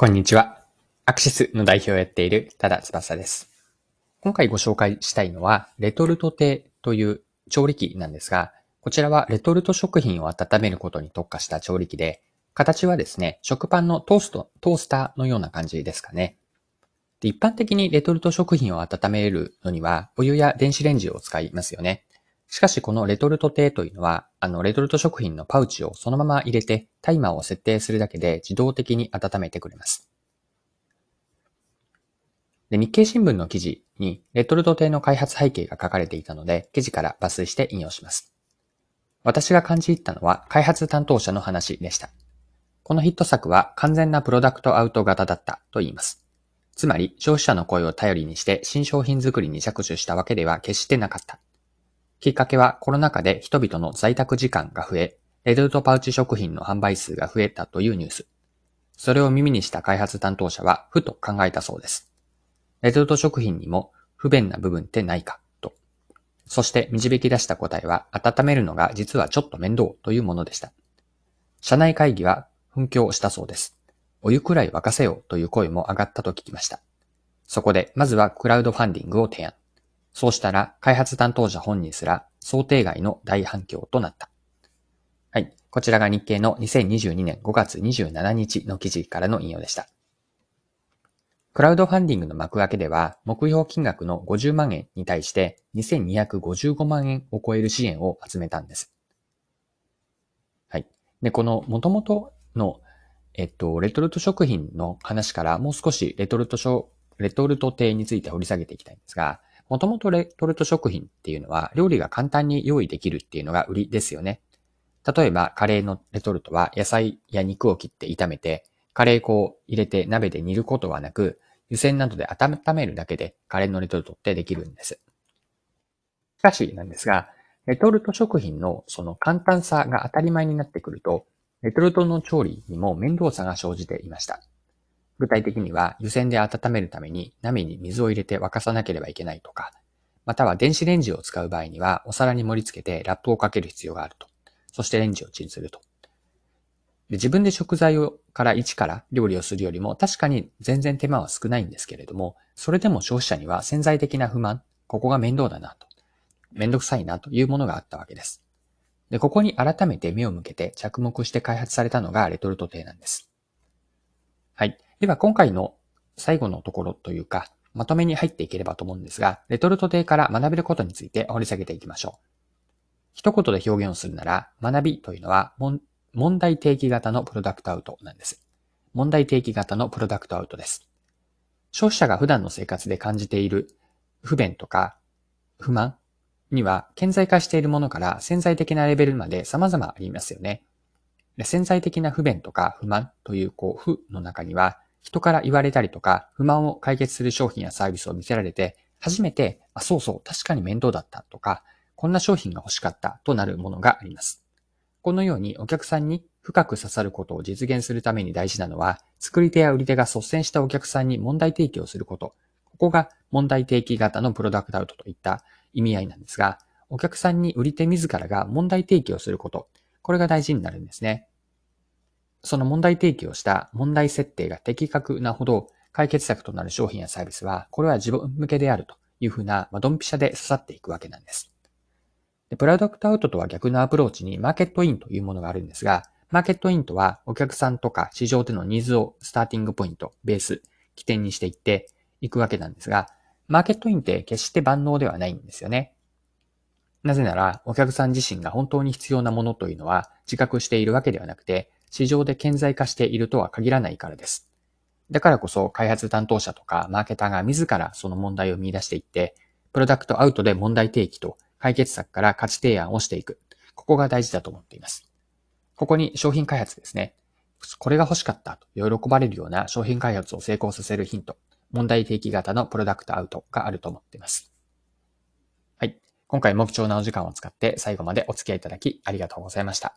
こんにちは。アクシスの代表をやっている多田翼です。今回ご紹介したいのは、レトルト亭という調理器なんですが、こちらはレトルト食品を温めることに特化した調理器で、形はですね、食パンのトースト、トースターのような感じですかね。で一般的にレトルト食品を温めるのには、お湯や電子レンジを使いますよね。しかしこのレトルト亭というのは、あのレトルト食品のパウチをそのまま入れてタイマーを設定するだけで自動的に温めてくれます。で日経新聞の記事にレトルト亭の開発背景が書かれていたので、記事から抜粋して引用します。私が感じ入ったのは開発担当者の話でした。このヒット作は完全なプロダクトアウト型だったと言います。つまり消費者の声を頼りにして新商品作りに着手したわけでは決してなかった。きっかけはコロナ禍で人々の在宅時間が増え、レトルトパウチ食品の販売数が増えたというニュース。それを耳にした開発担当者は、ふと考えたそうです。レトルト食品にも不便な部分ってないか、と。そして導き出した答えは、温めるのが実はちょっと面倒というものでした。社内会議は紛糾したそうです。お湯くらい沸かせよという声も上がったと聞きました。そこで、まずはクラウドファンディングを提案。そうしたら、開発担当者本人すら想定外の大反響となった。はい。こちらが日経の2022年5月27日の記事からの引用でした。クラウドファンディングの幕開けでは、目標金額の50万円に対して2255万円を超える支援を集めたんです。はい。で、この元々の、えっと、レトルト食品の話からもう少しレトルトレトルト亭について掘り下げていきたいんですが、もともとレトルト食品っていうのは料理が簡単に用意できるっていうのが売りですよね。例えばカレーのレトルトは野菜や肉を切って炒めて、カレー粉を入れて鍋で煮ることはなく、湯煎などで温めるだけでカレーのレトルトってできるんです。しかしなんですが、レトルト食品のその簡単さが当たり前になってくると、レトルトの調理にも面倒さが生じていました。具体的には湯煎で温めるために鍋に水を入れて沸かさなければいけないとか、または電子レンジを使う場合にはお皿に盛り付けてラップをかける必要があると。そしてレンジをチンすると。で自分で食材をから一から料理をするよりも確かに全然手間は少ないんですけれども、それでも消費者には潜在的な不満、ここが面倒だなと、面倒くさいなというものがあったわけです。で、ここに改めて目を向けて着目して開発されたのがレトルト亭なんです。はい。では今回の最後のところというか、まとめに入っていければと思うんですが、レトルト亭から学べることについて掘り下げていきましょう。一言で表現をするなら、学びというのは問題提起型のプロダクトアウトなんです。問題提起型のプロダクトアウトです。消費者が普段の生活で感じている不便とか不満には顕在化しているものから潜在的なレベルまで様々ありますよね。潜在的な不便とか不満というこう負の中には人から言われたりとか、不満を解決する商品やサービスを見せられて、初めて、あ、そうそう、確かに面倒だったとか、こんな商品が欲しかったとなるものがあります。このようにお客さんに深く刺さることを実現するために大事なのは、作り手や売り手が率先したお客さんに問題提起をすること。ここが問題提起型のプロダクトアウトといった意味合いなんですが、お客さんに売り手自らが問題提起をすること。これが大事になるんですね。その問題提起をした問題設定が的確なほど解決策となる商品やサービスは、これは自分向けであるというふうな、まあ、ドンピシャで刺さっていくわけなんです。で、プロダクトアウトとは逆のアプローチにマーケットインというものがあるんですが、マーケットインとはお客さんとか市場でのニーズをスターティングポイント、ベース、起点にしていっていくわけなんですが、マーケットインって決して万能ではないんですよね。なぜなら、お客さん自身が本当に必要なものというのは自覚しているわけではなくて、市場で顕在化しているとは限らないからです。だからこそ開発担当者とかマーケターが自らその問題を見出していって、プロダクトアウトで問題提起と解決策から価値提案をしていく。ここが大事だと思っています。ここに商品開発ですね。これが欲しかったと喜ばれるような商品開発を成功させるヒント、問題提起型のプロダクトアウトがあると思っています。はい。今回も貴重なお時間を使って最後までお付き合いいただきありがとうございました。